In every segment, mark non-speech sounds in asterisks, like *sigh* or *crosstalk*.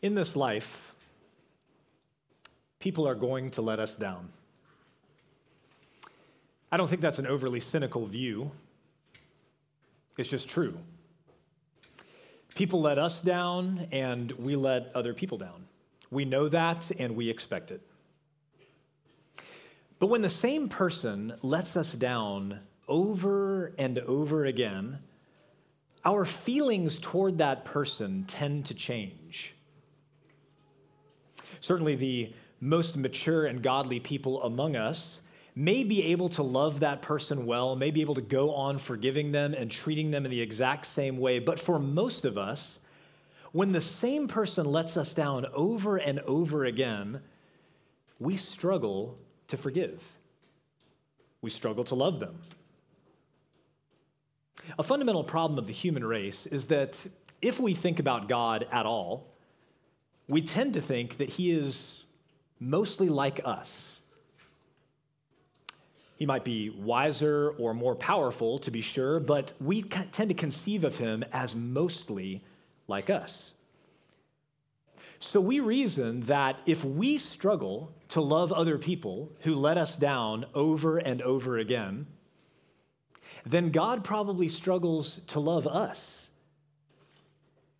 In this life, people are going to let us down. I don't think that's an overly cynical view. It's just true. People let us down, and we let other people down. We know that, and we expect it. But when the same person lets us down over and over again, our feelings toward that person tend to change. Certainly, the most mature and godly people among us may be able to love that person well, may be able to go on forgiving them and treating them in the exact same way. But for most of us, when the same person lets us down over and over again, we struggle to forgive. We struggle to love them. A fundamental problem of the human race is that if we think about God at all, we tend to think that he is mostly like us. He might be wiser or more powerful, to be sure, but we tend to conceive of him as mostly like us. So we reason that if we struggle to love other people who let us down over and over again, then God probably struggles to love us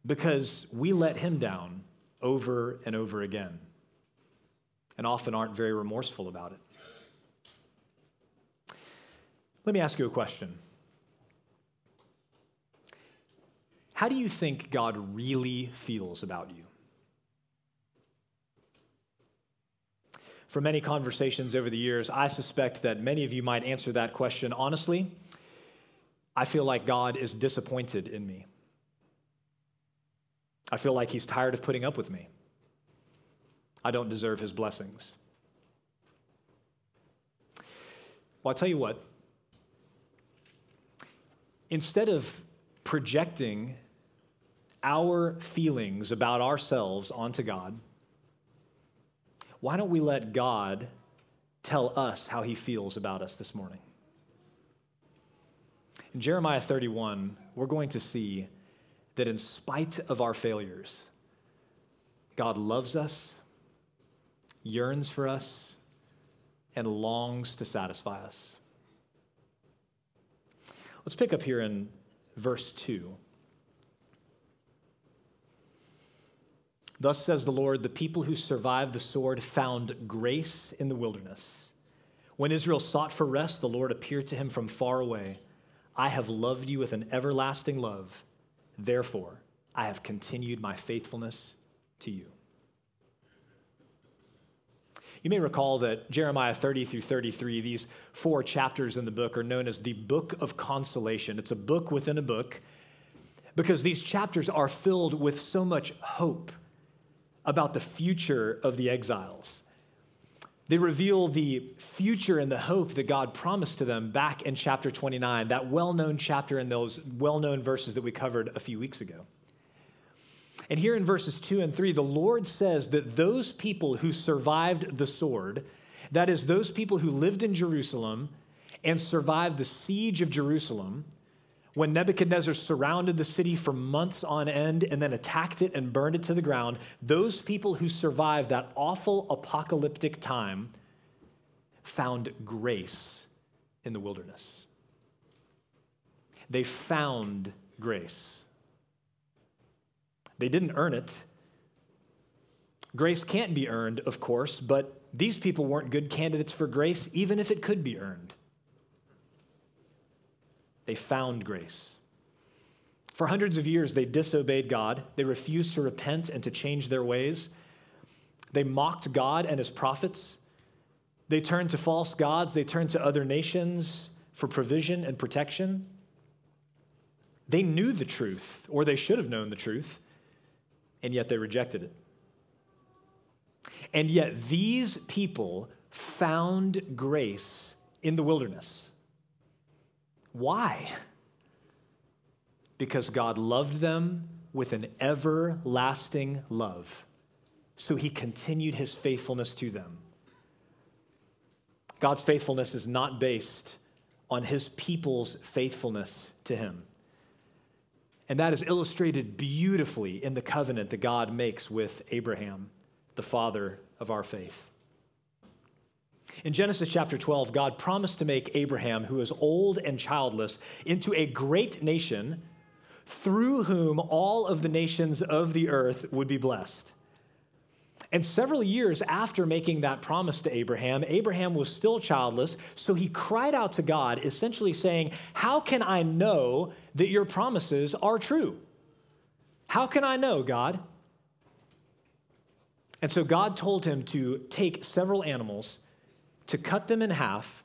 because we let him down over and over again, and often aren't very remorseful about it. Let me ask you a question. How do you think God really feels about you? From many conversations over the years, I suspect that many of you might answer that question honestly. I feel like God is disappointed in me. I feel like he's tired of putting up with me. I don't deserve his blessings. Well, I'll tell you what. Instead of projecting our feelings about ourselves onto God, why don't we let God tell us how he feels about us this morning? In Jeremiah 31, we're going to see that in spite of our failures, God loves us, yearns for us, and longs to satisfy us. Let's pick up here in verse 2. Thus says the Lord, the people who survived the sword found grace in the wilderness. When Israel sought for rest, the Lord appeared to him from far away. I have loved you with an everlasting love. Therefore, I have continued my faithfulness to you. You may recall that Jeremiah 30 through 33, these four chapters in the book, are known as the Book of Consolation. It's a book within a book because these chapters are filled with so much hope about the future of the exiles. They reveal the future and the hope that God promised to them back in chapter 29, that well known chapter in those well known verses that we covered a few weeks ago. And here in verses 2 and 3, the Lord says that those people who survived the sword, that is, those people who lived in Jerusalem and survived the siege of Jerusalem, when Nebuchadnezzar surrounded the city for months on end and then attacked it and burned it to the ground, those people who survived that awful apocalyptic time found grace in the wilderness. They found grace. They didn't earn it. Grace can't be earned, of course, but these people weren't good candidates for grace, even if it could be earned. They found grace. For hundreds of years, they disobeyed God. They refused to repent and to change their ways. They mocked God and his prophets. They turned to false gods. They turned to other nations for provision and protection. They knew the truth, or they should have known the truth, and yet they rejected it. And yet these people found grace in the wilderness. Why? Because God loved them with an everlasting love. So he continued his faithfulness to them. God's faithfulness is not based on his people's faithfulness to him. And that is illustrated beautifully in the covenant that God makes with Abraham, the father of our faith. In Genesis chapter 12, God promised to make Abraham, who is old and childless, into a great nation through whom all of the nations of the earth would be blessed. And several years after making that promise to Abraham, Abraham was still childless, so he cried out to God, essentially saying, How can I know that your promises are true? How can I know, God? And so God told him to take several animals, to cut them in half,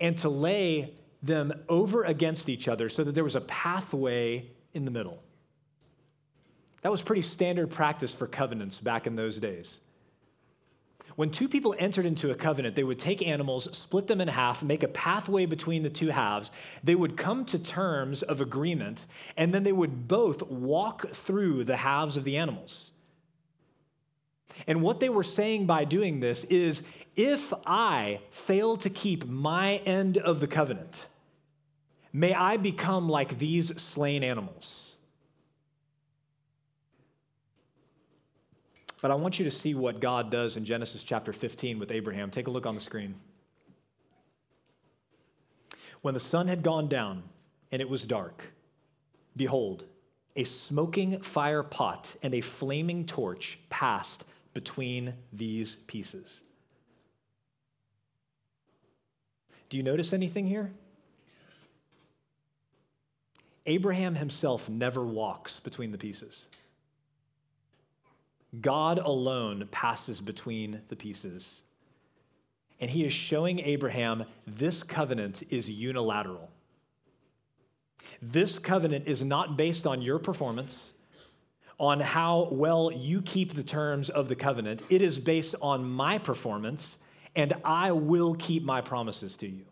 and to lay them over against each other so that there was a pathway in the middle. That was pretty standard practice for covenants back in those days. When two people entered into a covenant, they would take animals, split them in half, make a pathway between the two halves. They would come to terms of agreement, and then they would both walk through the halves of the animals. And what they were saying by doing this is if I fail to keep my end of the covenant, may I become like these slain animals. But I want you to see what God does in Genesis chapter 15 with Abraham. Take a look on the screen. When the sun had gone down and it was dark, behold, a smoking fire pot and a flaming torch passed between these pieces. Do you notice anything here? Abraham himself never walks between the pieces. God alone passes between the pieces. And he is showing Abraham this covenant is unilateral. This covenant is not based on your performance, on how well you keep the terms of the covenant. It is based on my performance, and I will keep my promises to you.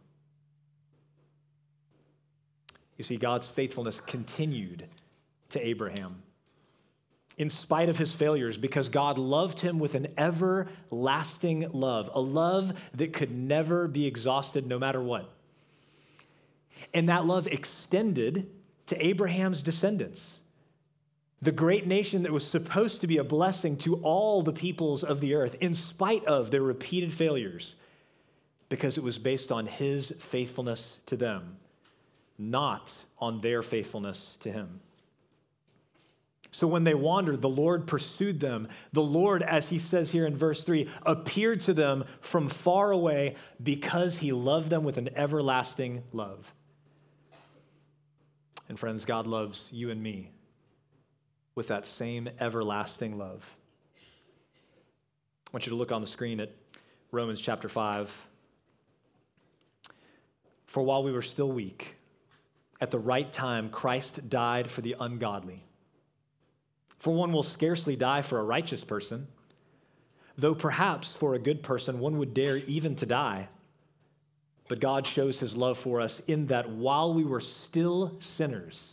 You see, God's faithfulness continued to Abraham in spite of his failures because God loved him with an everlasting love, a love that could never be exhausted no matter what. And that love extended to Abraham's descendants, the great nation that was supposed to be a blessing to all the peoples of the earth, in spite of their repeated failures, because it was based on his faithfulness to them, not on their faithfulness to him. So when they wandered, the Lord pursued them. The Lord, as he says here in verse 3, appeared to them from far away because he loved them with an everlasting love. And friends, God loves you and me with that same everlasting love. I want you to look on the screen at Romans chapter 5. For while we were still weak, at the right time, Christ died for the ungodly. For one will scarcely die for a righteous person, though perhaps for a good person one would dare even to die. But God shows his love for us in that while we were still sinners,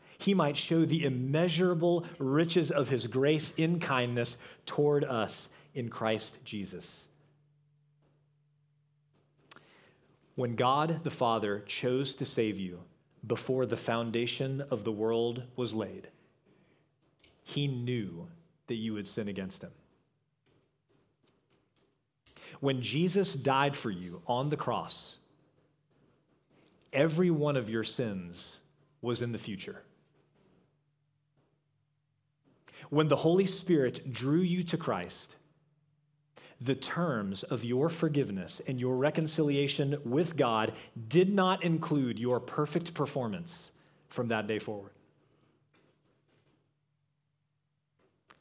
he might show the immeasurable riches of his grace in kindness toward us in Christ Jesus. When God the Father chose to save you, before the foundation of the world was laid. He knew that you would sin against him. When Jesus died for you on the cross, every one of your sins was in the future. When the Holy Spirit drew you to Christ, the terms of your forgiveness and your reconciliation with God did not include your perfect performance from that day forward.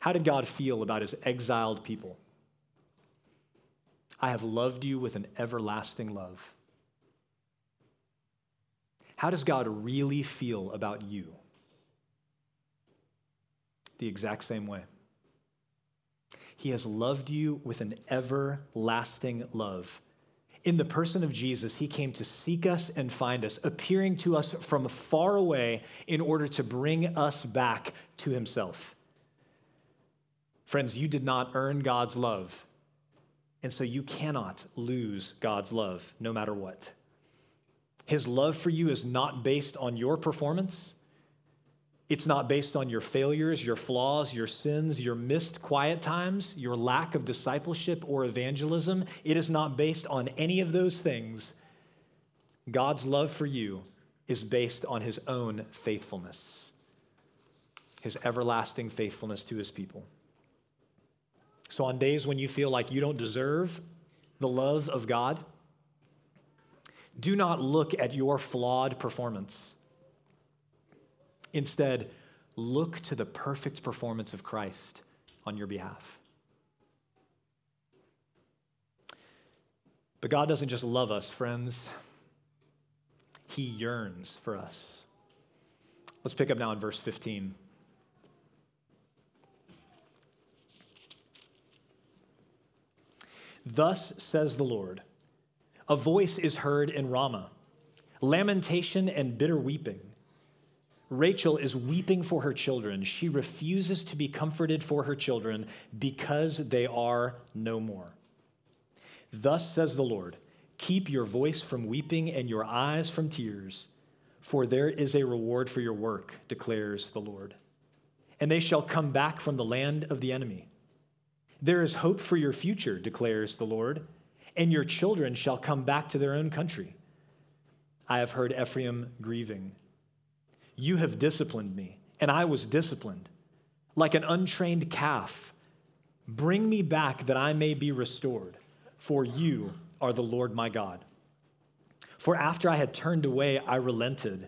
How did God feel about his exiled people? I have loved you with an everlasting love. How does God really feel about you? The exact same way. He has loved you with an everlasting love. In the person of Jesus, he came to seek us and find us, appearing to us from far away in order to bring us back to himself. Friends, you did not earn God's love, and so you cannot lose God's love no matter what. His love for you is not based on your performance. It's not based on your failures, your flaws, your sins, your missed quiet times, your lack of discipleship or evangelism. It is not based on any of those things. God's love for you is based on his own faithfulness, his everlasting faithfulness to his people. So, on days when you feel like you don't deserve the love of God, do not look at your flawed performance. Instead, look to the perfect performance of Christ on your behalf. But God doesn't just love us, friends, He yearns for us. Let's pick up now in verse 15. Thus says the Lord A voice is heard in Ramah, lamentation and bitter weeping. Rachel is weeping for her children. She refuses to be comforted for her children because they are no more. Thus says the Lord Keep your voice from weeping and your eyes from tears, for there is a reward for your work, declares the Lord. And they shall come back from the land of the enemy. There is hope for your future, declares the Lord, and your children shall come back to their own country. I have heard Ephraim grieving. You have disciplined me, and I was disciplined, like an untrained calf. Bring me back that I may be restored, for you are the Lord my God. For after I had turned away, I relented,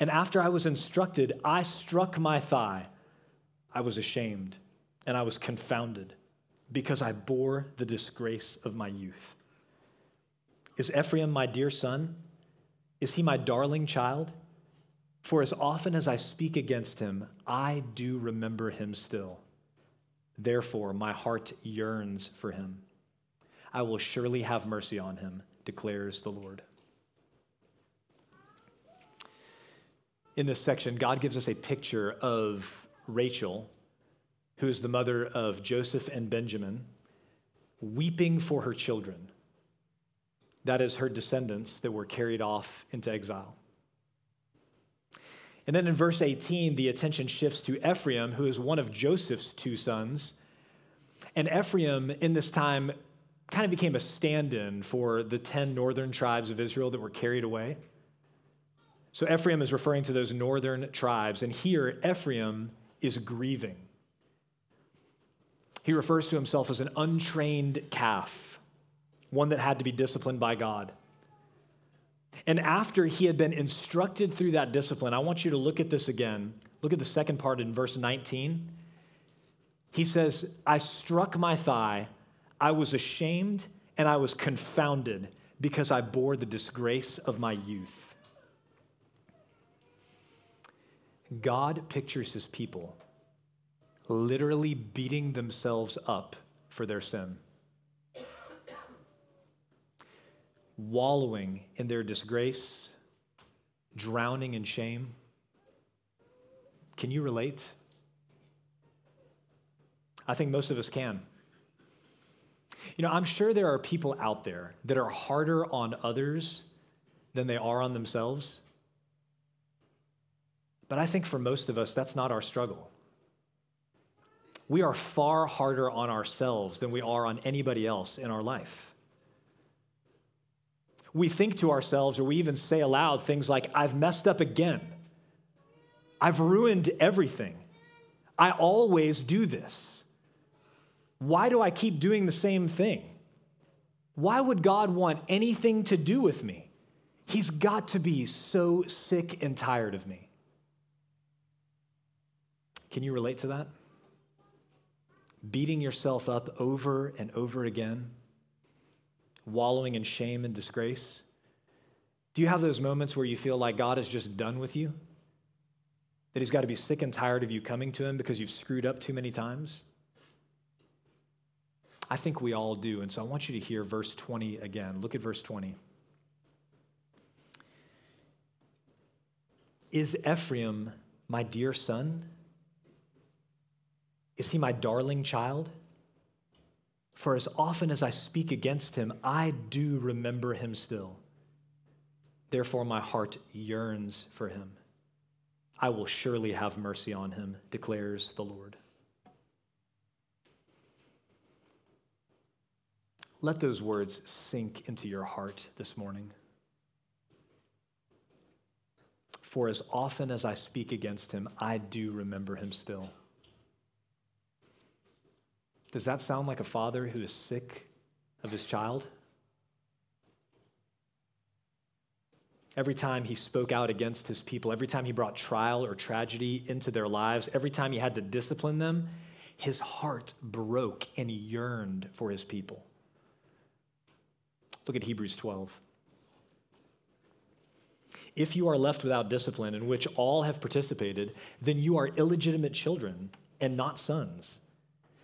and after I was instructed, I struck my thigh. I was ashamed, and I was confounded because I bore the disgrace of my youth. Is Ephraim my dear son? Is he my darling child? For as often as I speak against him, I do remember him still. Therefore, my heart yearns for him. I will surely have mercy on him, declares the Lord. In this section, God gives us a picture of Rachel who is the mother of Joseph and Benjamin, weeping for her children. That is her descendants that were carried off into exile. And then in verse 18, the attention shifts to Ephraim, who is one of Joseph's two sons. And Ephraim, in this time, kind of became a stand in for the 10 northern tribes of Israel that were carried away. So Ephraim is referring to those northern tribes. And here, Ephraim is grieving. He refers to himself as an untrained calf, one that had to be disciplined by God. And after he had been instructed through that discipline, I want you to look at this again. Look at the second part in verse 19. He says, I struck my thigh, I was ashamed, and I was confounded because I bore the disgrace of my youth. God pictures his people literally beating themselves up for their sin, wallowing in their disgrace, drowning in shame. Can you relate? I think most of us can. You know, I'm sure there are people out there that are harder on others than they are on themselves. But I think for most of us, that's not our struggle we are far harder on ourselves than we are on anybody else in our life. We think to ourselves, or we even say aloud things like, I've messed up again. I've ruined everything. I always do this. Why do I keep doing the same thing? Why would God want anything to do with me? He's got to be so sick and tired of me. Can you relate to that? Beating yourself up over and over again, wallowing in shame and disgrace. Do you have those moments where you feel like God is just done with you? That He's got to be sick and tired of you coming to Him because you've screwed up too many times? I think we all do. And so I want you to hear verse 20 again. Look at verse 20. Is Ephraim my dear son? Is he my darling child? For as often as I speak against him, I do remember him still. Therefore, my heart yearns for him. I will surely have mercy on him, declares the Lord. Let those words sink into your heart this morning. For as often as I speak against him, I do remember him still. Does that sound like a father who is sick of his child? Every time he spoke out against his people, every time he brought trial or tragedy into their lives, every time he had to discipline them, his heart broke and he yearned for his people. Look at Hebrews 12. If you are left without discipline in which all have participated, then you are illegitimate children and not sons.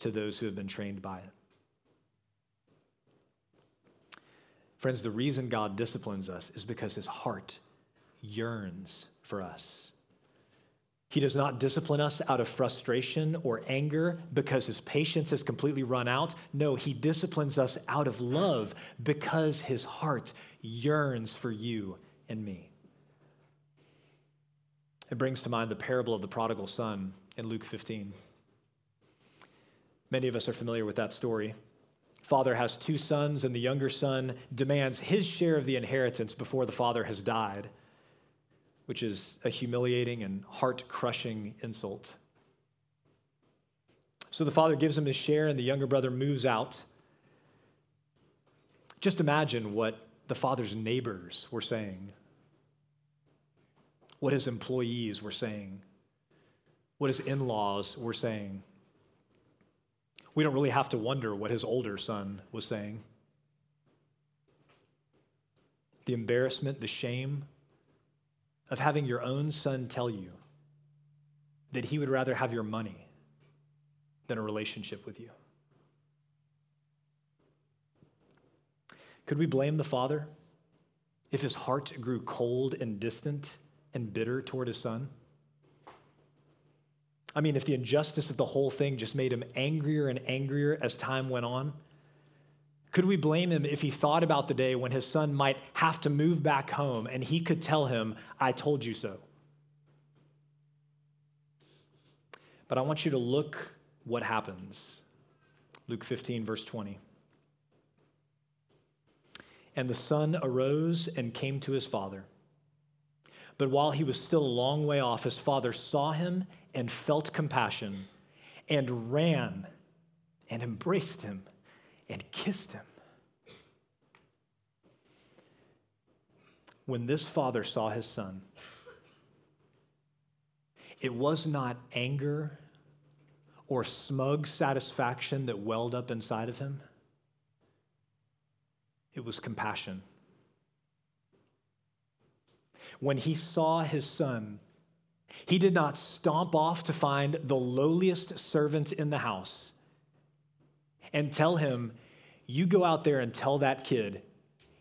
to those who have been trained by it. Friends, the reason God disciplines us is because his heart yearns for us. He does not discipline us out of frustration or anger because his patience has completely run out. No, he disciplines us out of love because his heart yearns for you and me. It brings to mind the parable of the prodigal son in Luke 15. Many of us are familiar with that story. Father has two sons, and the younger son demands his share of the inheritance before the father has died which is a humiliating and heart crushing insult. So the father gives him his share, and the younger brother moves out. Just imagine what the father's neighbors were saying, what his employees were saying, what his in laws were saying. We don't really have to wonder what his older son was saying. The embarrassment, the shame, of having your own son tell you that he would rather have your money than a relationship with you? Could we blame the father if his heart grew cold and distant and bitter toward his son? I mean, if the injustice of the whole thing just made him angrier and angrier as time went on? Could we blame him if he thought about the day when his son might have to move back home and he could tell him, I told you so? But I want you to look what happens. Luke 15, verse 20. And the son arose and came to his father. But while he was still a long way off, his father saw him and felt compassion and ran and embraced him and kissed him. When this father saw his son, it was not anger or smug satisfaction that welled up inside of him, it was compassion. When he saw his son, he did not stomp off to find the lowliest servant in the house and tell him, You go out there and tell that kid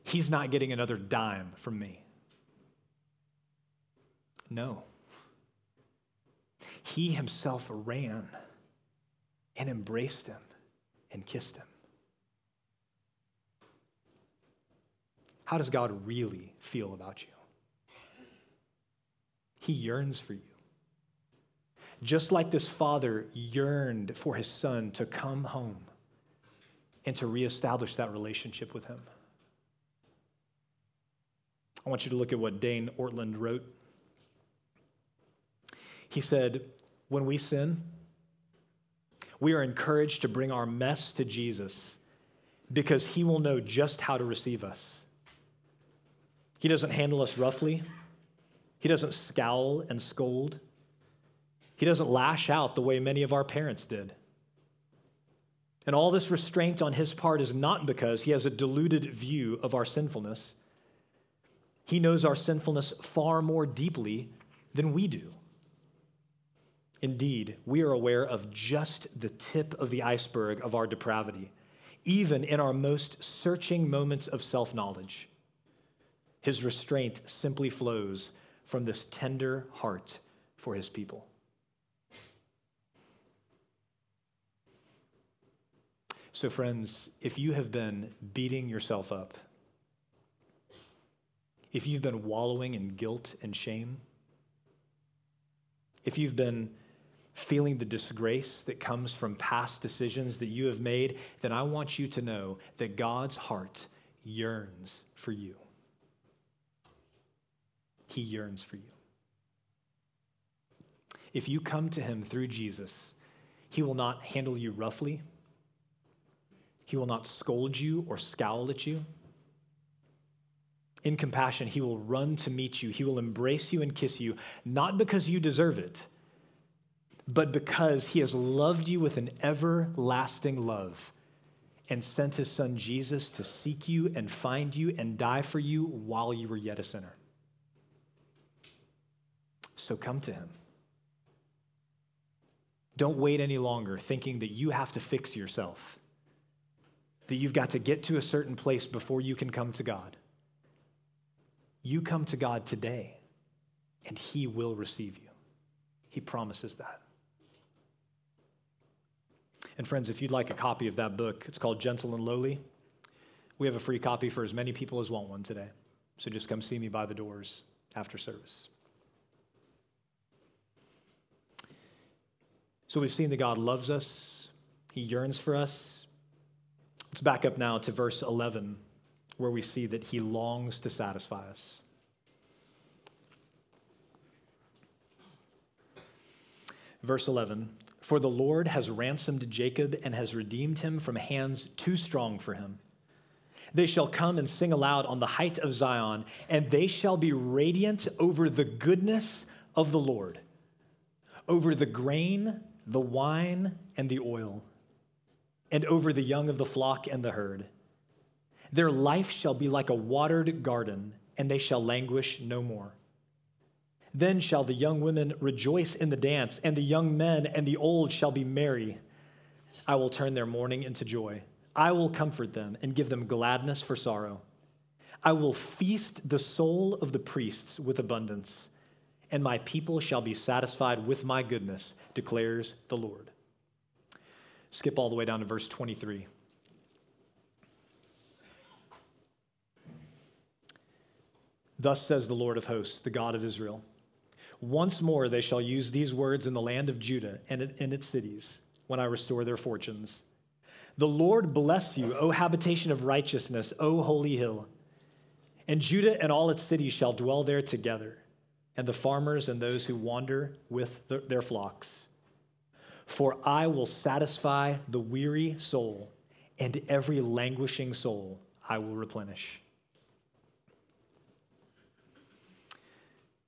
he's not getting another dime from me. No. He himself ran and embraced him and kissed him. How does God really feel about you? He yearns for you. Just like this father yearned for his son to come home and to reestablish that relationship with him. I want you to look at what Dane Ortlund wrote. He said, When we sin, we are encouraged to bring our mess to Jesus because he will know just how to receive us. He doesn't handle us roughly, he doesn't scowl and scold, he doesn't lash out the way many of our parents did. And all this restraint on his part is not because he has a deluded view of our sinfulness. He knows our sinfulness far more deeply than we do. Indeed, we are aware of just the tip of the iceberg of our depravity, even in our most searching moments of self knowledge. His restraint simply flows from this tender heart for his people. So, friends, if you have been beating yourself up, if you've been wallowing in guilt and shame, if you've been feeling the disgrace that comes from past decisions that you have made, then I want you to know that God's heart yearns for you. He yearns for you. If you come to Him through Jesus, He will not handle you roughly. He will not scold you or scowl at you. In compassion, He will run to meet you. He will embrace you and kiss you, not because you deserve it, but because He has loved you with an everlasting love and sent His Son Jesus to seek you and find you and die for you while you were yet a sinner. So come to Him. Don't wait any longer thinking that you have to fix yourself that you've got to get to a certain place before you can come to God. You come to God today, and He will receive you. He promises that. And, friends, if you'd like a copy of that book, it's called Gentle and Lowly. We have a free copy for as many people as want one today. So just come see me by the doors after service. So we've seen that God loves us, He yearns for us, Let's back up now to verse 11, where we see that he longs to satisfy us. Verse 11 For the Lord has ransomed Jacob and has redeemed him from hands too strong for him. They shall come and sing aloud on the height of Zion, and they shall be radiant over the goodness of the Lord, over the grain, the wine, and the oil and over the young of the flock and the herd. Their life shall be like a watered garden, and they shall languish no more. Then shall the young women rejoice in the dance, and the young men and the old shall be merry. I will turn their mourning into joy. I will comfort them and give them gladness for sorrow. I will feast the soul of the priests with abundance, and my people shall be satisfied with my goodness, declares the Lord. Skip all the way down to verse 23. Thus says the Lord of hosts, the God of Israel Once more they shall use these words in the land of Judah and in its cities when I restore their fortunes. The Lord bless you, O habitation of righteousness, O holy hill. And Judah and all its cities shall dwell there together, and the farmers and those who wander with their flocks. For I will satisfy the weary soul, and every languishing soul I will replenish.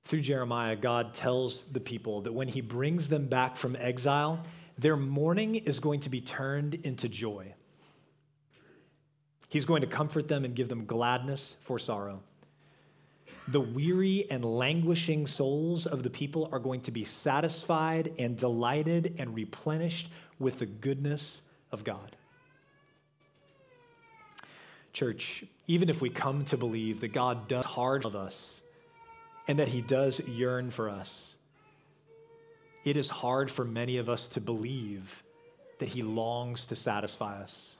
Through Jeremiah, God tells the people that when he brings them back from exile, their mourning is going to be turned into joy. He's going to comfort them and give them gladness for sorrow the weary and languishing souls of the people are going to be satisfied and delighted and replenished with the goodness of God. Church, even if we come to believe that God does hard of us and that He does yearn for us. It is hard for many of us to believe that He longs to satisfy us.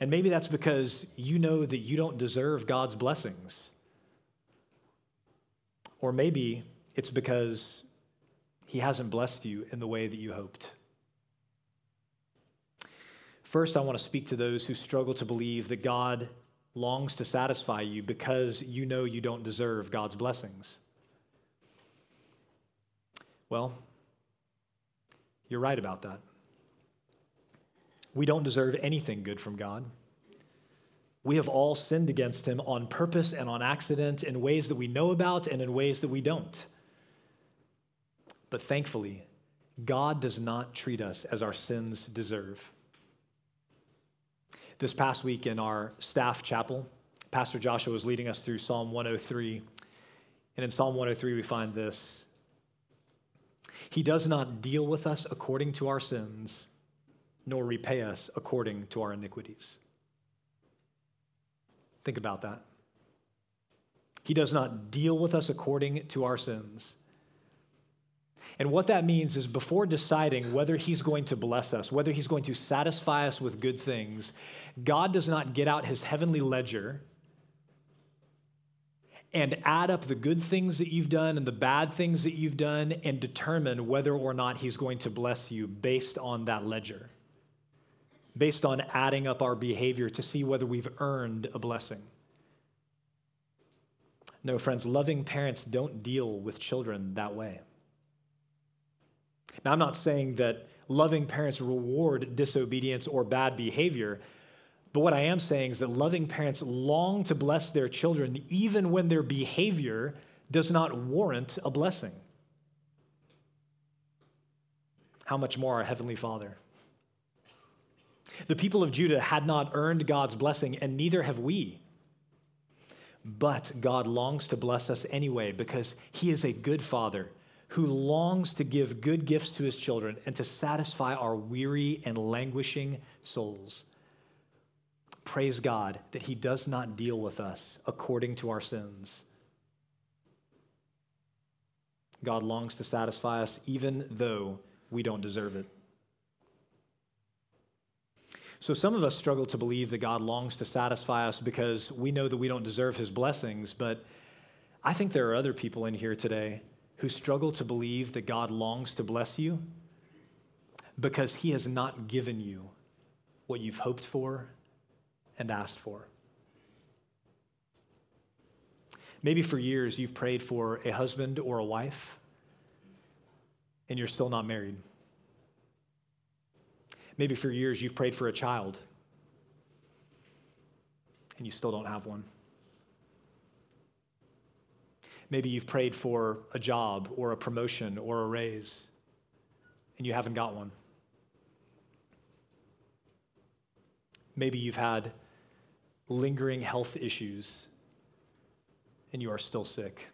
And maybe that's because you know that you don't deserve God's blessings. Or maybe it's because He hasn't blessed you in the way that you hoped. First, I want to speak to those who struggle to believe that God longs to satisfy you because you know you don't deserve God's blessings. Well, you're right about that. We don't deserve anything good from God. We have all sinned against him on purpose and on accident in ways that we know about and in ways that we don't. But thankfully, God does not treat us as our sins deserve. This past week in our staff chapel, Pastor Joshua was leading us through Psalm 103. And in Psalm 103, we find this He does not deal with us according to our sins, nor repay us according to our iniquities. Think about that. He does not deal with us according to our sins. And what that means is before deciding whether He's going to bless us, whether He's going to satisfy us with good things, God does not get out His heavenly ledger and add up the good things that you've done and the bad things that you've done and determine whether or not He's going to bless you based on that ledger, based on adding up our behavior to see whether we've earned a blessing. No, friends, loving parents don't deal with children that way. Now, I'm not saying that loving parents reward disobedience or bad behavior, but what I am saying is that loving parents long to bless their children even when their behavior does not warrant a blessing. How much more our Heavenly Father? The people of Judah had not earned God's blessing, and neither have we. But God longs to bless us anyway because He is a good Father who longs to give good gifts to his children and to satisfy our weary and languishing souls. Praise God that he does not deal with us according to our sins. God longs to satisfy us even though we don't deserve it. So, some of us struggle to believe that God longs to satisfy us because we know that we don't deserve his blessings, but I think there are other people in here today who struggle to believe that God longs to bless you because he has not given you what you've hoped for and asked for. Maybe for years you've prayed for a husband or a wife and you're still not married. Maybe for years you've prayed for a child and you still don't have one. Maybe you've prayed for a job or a promotion or a raise, and you haven't got one. Maybe you've had lingering health issues, and you are still sick.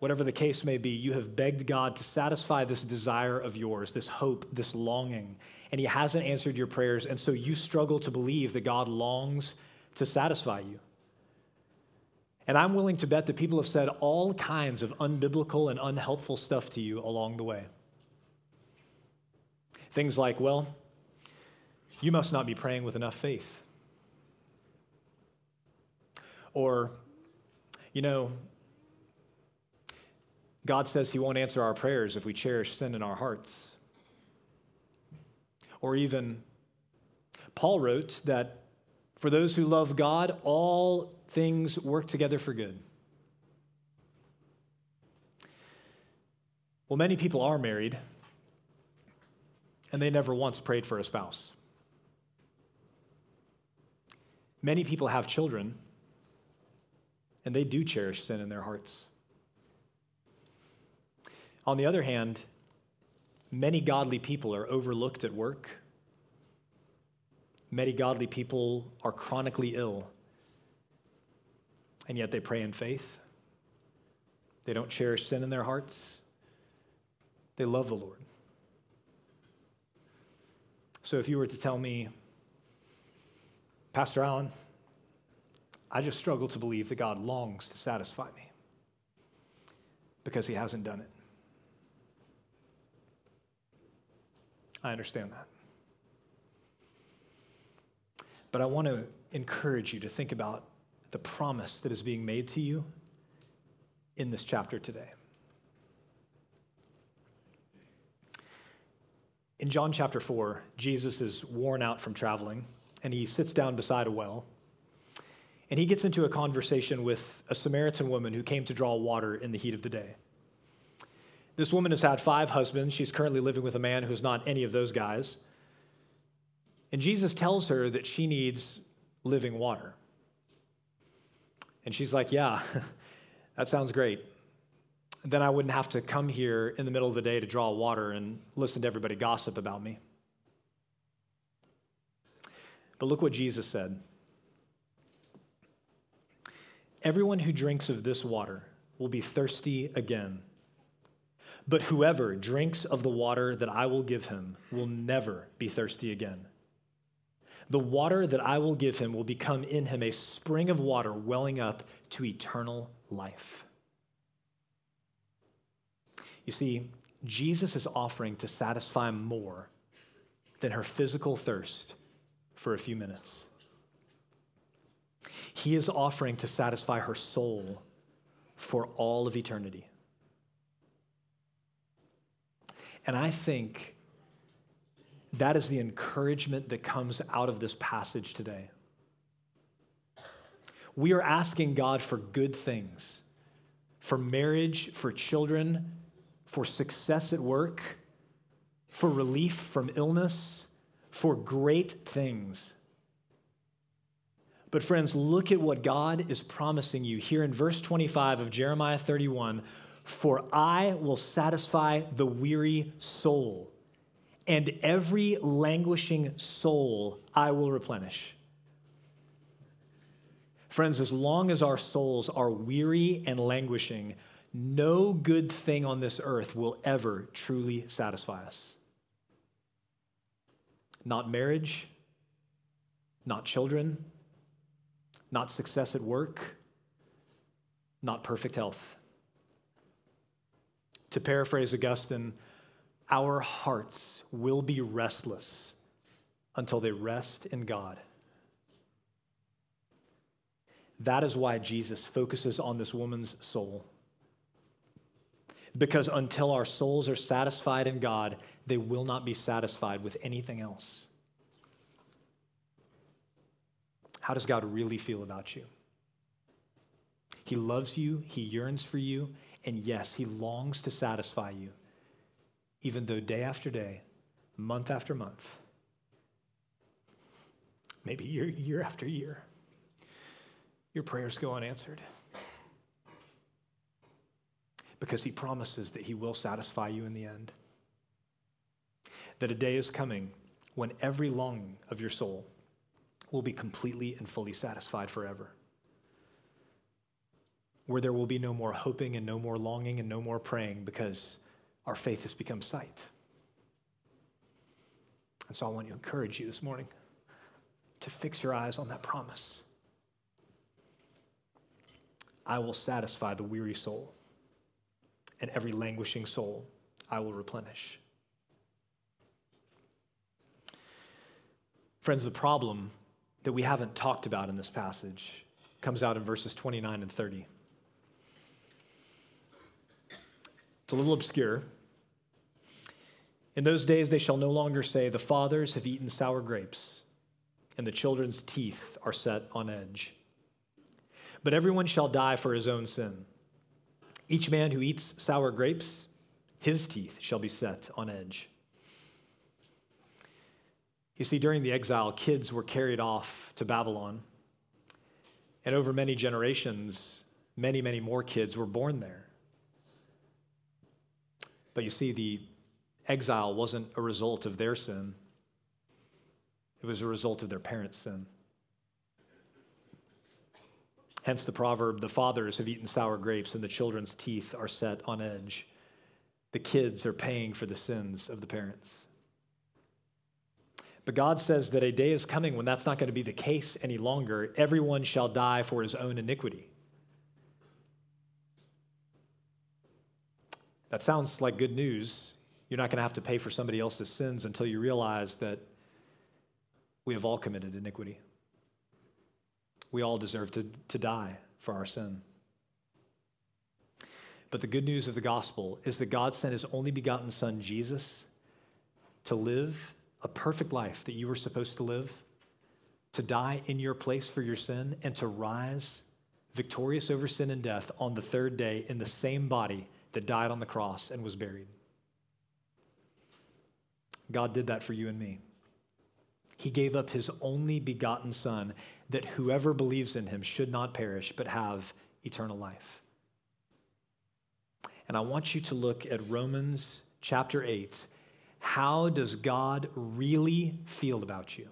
Whatever the case may be, you have begged God to satisfy this desire of yours, this hope, this longing, and He hasn't answered your prayers, and so you struggle to believe that God longs to satisfy you. And I'm willing to bet that people have said all kinds of unbiblical and unhelpful stuff to you along the way. Things like, well, you must not be praying with enough faith. Or, you know, God says He won't answer our prayers if we cherish sin in our hearts. Or even, Paul wrote that for those who love God, all things work together for good. Well, many people are married and they never once prayed for a spouse. Many people have children and they do cherish sin in their hearts. On the other hand, many godly people are overlooked at work. Many godly people are chronically ill and yet they pray in faith. They don't cherish sin in their hearts. They love the Lord. So if you were to tell me, Pastor Allen, I just struggle to believe that God longs to satisfy me because he hasn't done it. I understand that. But I want to encourage you to think about the promise that is being made to you in this chapter today. In John chapter 4, Jesus is worn out from traveling and he sits down beside a well. And he gets into a conversation with a Samaritan woman who came to draw water in the heat of the day. This woman has had five husbands. She's currently living with a man who's not any of those guys. And Jesus tells her that she needs living water. And she's like, Yeah, *laughs* that sounds great. Then I wouldn't have to come here in the middle of the day to draw water and listen to everybody gossip about me. But look what Jesus said Everyone who drinks of this water will be thirsty again. But whoever drinks of the water that I will give him will never be thirsty again. The water that I will give him will become in him a spring of water welling up to eternal life. You see, Jesus is offering to satisfy more than her physical thirst for a few minutes. He is offering to satisfy her soul for all of eternity. And I think that is the encouragement that comes out of this passage today. We are asking God for good things, for marriage, for children, for success at work, for relief from illness, for great things. But, friends, look at what God is promising you here in verse 25 of Jeremiah 31 For I will satisfy the weary soul and every languishing soul I will replenish. Friends, as long as our souls are weary and languishing, no good thing on this earth will ever truly satisfy us. Not marriage, not children, not success at work, not perfect health. To paraphrase Augustine, our hearts will be restless until they rest in God. That is why Jesus focuses on this woman's soul. Because until our souls are satisfied in God, they will not be satisfied with anything else. How does God really feel about you? He loves you, He yearns for you, and yes, He longs to satisfy you even though day after day, month after month, maybe year, year after year, your prayers go unanswered. Because he promises that he will satisfy you in the end. That a day is coming when every longing of your soul will be completely and fully satisfied forever. Where there will be no more hoping and no more longing and no more praying because our faith has become sight. And so I want to encourage you this morning to fix your eyes on that promise. I will satisfy the weary soul, and every languishing soul I will replenish. Friends, the problem that we haven't talked about in this passage comes out in verses 29 and 30. It's a little obscure. In those days, they shall no longer say, The fathers have eaten sour grapes, and the children's teeth are set on edge. But everyone shall die for his own sin. Each man who eats sour grapes, his teeth shall be set on edge. You see, during the exile, kids were carried off to Babylon. And over many generations, many, many more kids were born there. But you see, the exile wasn't a result of their sin, it was a result of their parents' sin. Hence the proverb the fathers have eaten sour grapes, and the children's teeth are set on edge. The kids are paying for the sins of the parents. But God says that a day is coming when that's not going to be the case any longer. Everyone shall die for his own iniquity. That sounds like good news. You're not going to have to pay for somebody else's sins until you realize that we have all committed iniquity. We all deserve to, to die for our sin. But the good news of the gospel is that God sent his only begotten Son, Jesus, to live a perfect life that you were supposed to live, to die in your place for your sin, and to rise victorious over sin and death on the third day in the same body that died on the cross and was buried. God did that for you and me. He gave up his only begotten Son that whoever believes in him should not perish but have eternal life. And I want you to look at Romans chapter 8. How does God really feel about you?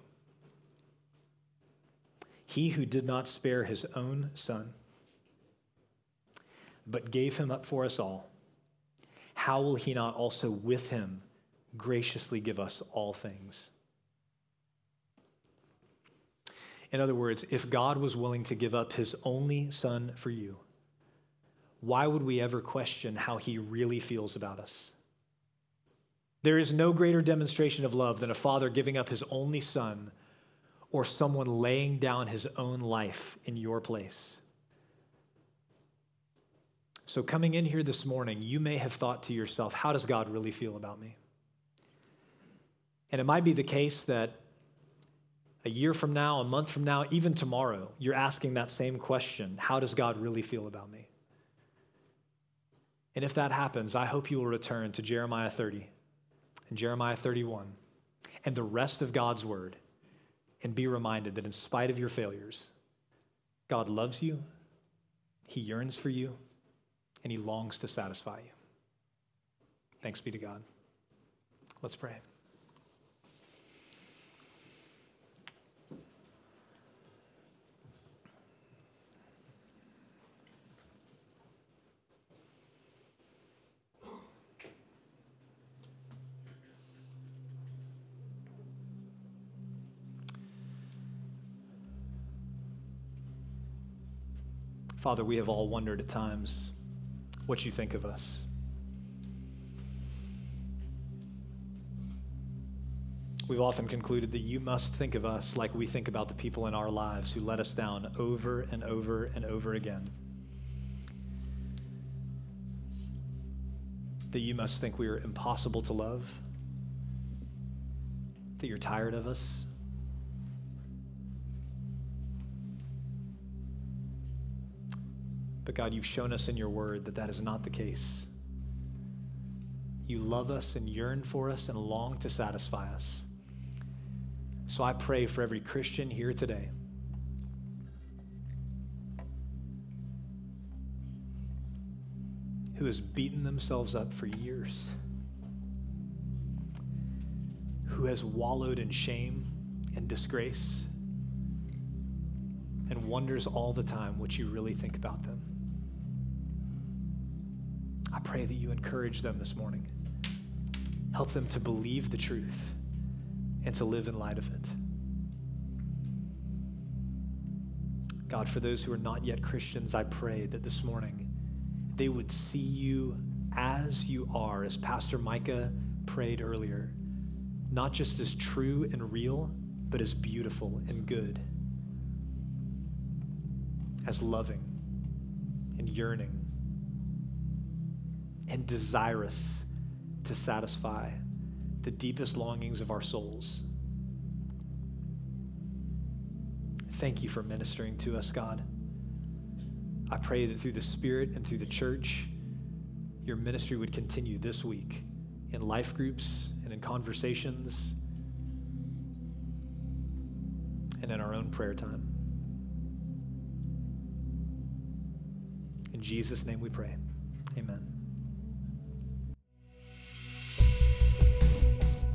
He who did not spare his own son, but gave him up for us all, how will he not also with him graciously give us all things? In other words, if God was willing to give up his only son for you, why would we ever question how he really feels about us? There is no greater demonstration of love than a father giving up his only son or someone laying down his own life in your place. So, coming in here this morning, you may have thought to yourself, how does God really feel about me? And it might be the case that a year from now, a month from now, even tomorrow, you're asking that same question How does God really feel about me? And if that happens, I hope you will return to Jeremiah 30 and Jeremiah 31 and the rest of God's word and be reminded that in spite of your failures, God loves you, He yearns for you, and He longs to satisfy you. Thanks be to God. Let's pray. Father, we have all wondered at times what you think of us. We've often concluded that you must think of us like we think about the people in our lives who let us down over and over and over again. That you must think we are impossible to love, that you're tired of us, But God, you've shown us in your word that that is not the case. You love us and yearn for us and long to satisfy us. So I pray for every Christian here today. Who has beaten themselves up for years, who has wallowed in shame and disgrace, and wonders all the time what you really think about them. I pray that you encourage them this morning. Help them to believe the truth and to live in light of it. God, for those who are not yet Christians, I pray that this morning they would see you as you are, as Pastor Micah prayed earlier, not just as true and real, but as beautiful and good, as loving and yearning and desirous to satisfy the deepest longings of our souls. Thank you for ministering to us, God. I pray that through the Spirit and through the church, your ministry would continue this week in life groups and in conversations and in our own prayer time. In Jesus' name we pray. Amen.